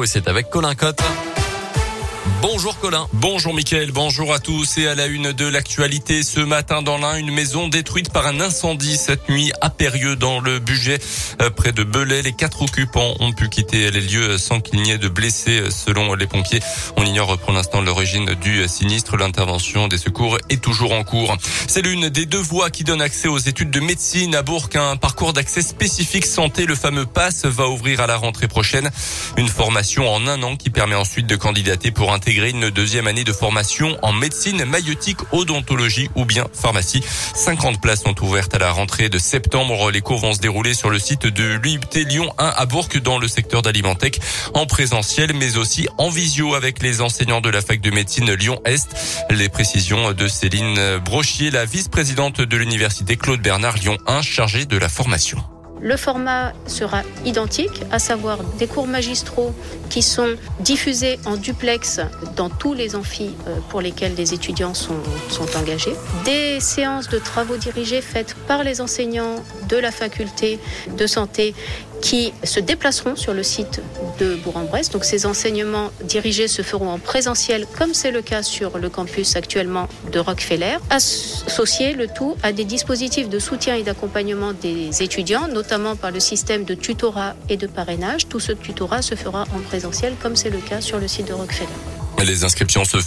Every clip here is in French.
et c'est avec Colin Cotte. Bonjour Colin. Bonjour Mickaël, bonjour à tous et à la une de l'actualité ce matin dans l'Ain, une maison détruite par un incendie cette nuit à Périeux dans le budget euh, près de Belay. Les quatre occupants ont pu quitter les lieux sans qu'il n'y ait de blessés selon les pompiers. On ignore pour l'instant l'origine du sinistre. L'intervention des secours est toujours en cours. C'est l'une des deux voies qui donne accès aux études de médecine à Bourg. Un parcours d'accès spécifique santé, le fameux PASS, va ouvrir à la rentrée prochaine. Une formation en un an qui permet ensuite de candidater pour intégrer une deuxième année de formation en médecine, maïotique, odontologie ou bien pharmacie. 50 places sont ouvertes à la rentrée de septembre. Les cours vont se dérouler sur le site de l'UIPT Lyon 1 à Bourg dans le secteur d'Alimentec en présentiel mais aussi en visio avec les enseignants de la fac de médecine Lyon-Est. Les précisions de Céline Brochier, la vice-présidente de l'université Claude Bernard Lyon 1 chargée de la formation. Le format sera identique, à savoir des cours magistraux qui sont diffusés en duplex dans tous les amphis euh, pour lesquels les étudiants sont, sont engagés, des séances de travaux dirigés faites par les enseignants de la faculté de santé qui se déplaceront sur le site de Bourg-en-Bresse. Donc ces enseignements dirigés se feront en présentiel comme c'est le cas sur le campus actuellement de Rockefeller. Associer le tout à des dispositifs de soutien et d'accompagnement des étudiants, notamment par le système de tutorat et de parrainage. Tout ce tutorat se fera en présentiel comme c'est le cas sur le site de Rockefeller. Les inscriptions se,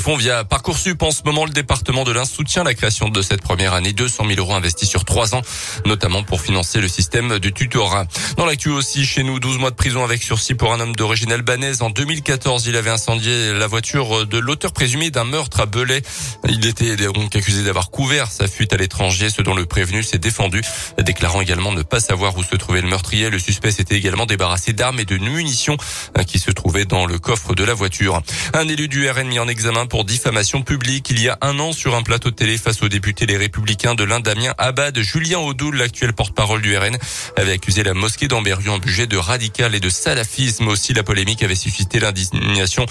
font via Parcoursup. En ce moment, le département de l'Ain soutient la création de cette première année. 200 000 euros investis sur trois ans, notamment pour financer le système du tutorat. Dans l'actu aussi, chez nous, 12 mois de prison avec sursis pour un homme d'origine albanaise. En 2014, il avait incendié la voiture de l'auteur présumé d'un meurtre à Belay. Il était donc accusé d'avoir couvert sa fuite à l'étranger, ce dont le prévenu s'est défendu, déclarant également ne pas savoir où se trouvait le meurtrier. Le suspect s'était également débarrassé d'armes et de munitions qui se trouvaient dans le coffre de la voiture. Un élu du RN mis en examen pour diffamation publique il y a un an sur un plateau de télé face aux députés Les Républicains de l'Inde, Damien Abad. Julien Audoul, l'actuel porte-parole du RN, avait accusé la mosquée d'Amberieu en budget de radical et de salafisme. Aussi, la polémique avait suscité l'indignation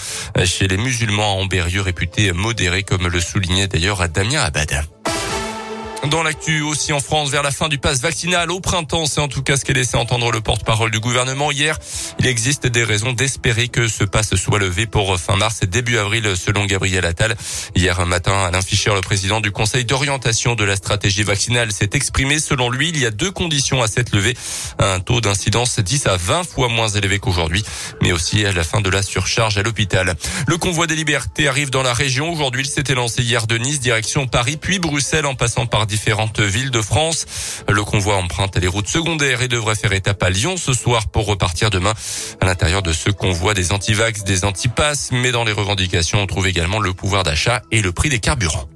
chez les musulmans à Amberieu réputés modérés, comme le soulignait d'ailleurs Damien Abad. Dans l'actu aussi en France, vers la fin du pass vaccinal au printemps, c'est en tout cas ce qu'a laissé entendre le porte-parole du gouvernement hier. Il existe des raisons d'espérer que ce pass soit levé pour fin mars et début avril, selon Gabriel Attal. Hier matin, Alain Fischer, le président du Conseil d'orientation de la stratégie vaccinale, s'est exprimé. Selon lui, il y a deux conditions à cette levée. Un taux d'incidence 10 à 20 fois moins élevé qu'aujourd'hui, mais aussi à la fin de la surcharge à l'hôpital. Le convoi des libertés arrive dans la région. Aujourd'hui, il s'était lancé hier de Nice, direction Paris, puis Bruxelles, en passant par différentes villes de France. Le convoi emprunte les routes secondaires et devrait faire étape à Lyon ce soir pour repartir demain. À l'intérieur de ce convoi, des antivax, des antipasses, mais dans les revendications, on trouve également le pouvoir d'achat et le prix des carburants.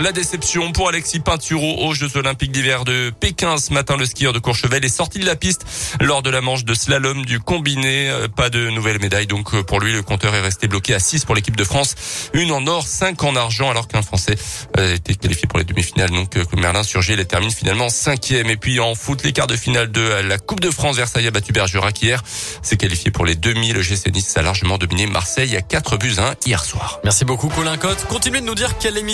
La déception pour Alexis Pinturo aux Jeux Olympiques d'hiver de Pékin. Ce matin, le skieur de Courchevel est sorti de la piste lors de la manche de slalom du combiné. Euh, pas de nouvelle médaille. Donc, euh, pour lui, le compteur est resté bloqué à 6 pour l'équipe de France. Une en or, 5 en argent, alors qu'un Français euh, était qualifié pour les demi-finales. Donc, Merlin Surgé, il termine finalement cinquième. Et puis, en foot, les quarts de finale de la Coupe de France, Versailles a battu Bergerac hier. C'est qualifié pour les demi. Le GC a largement dominé Marseille à 4 buts 1 hier soir. Merci beaucoup, Colin Cotte. Continuez de nous dire quelle émission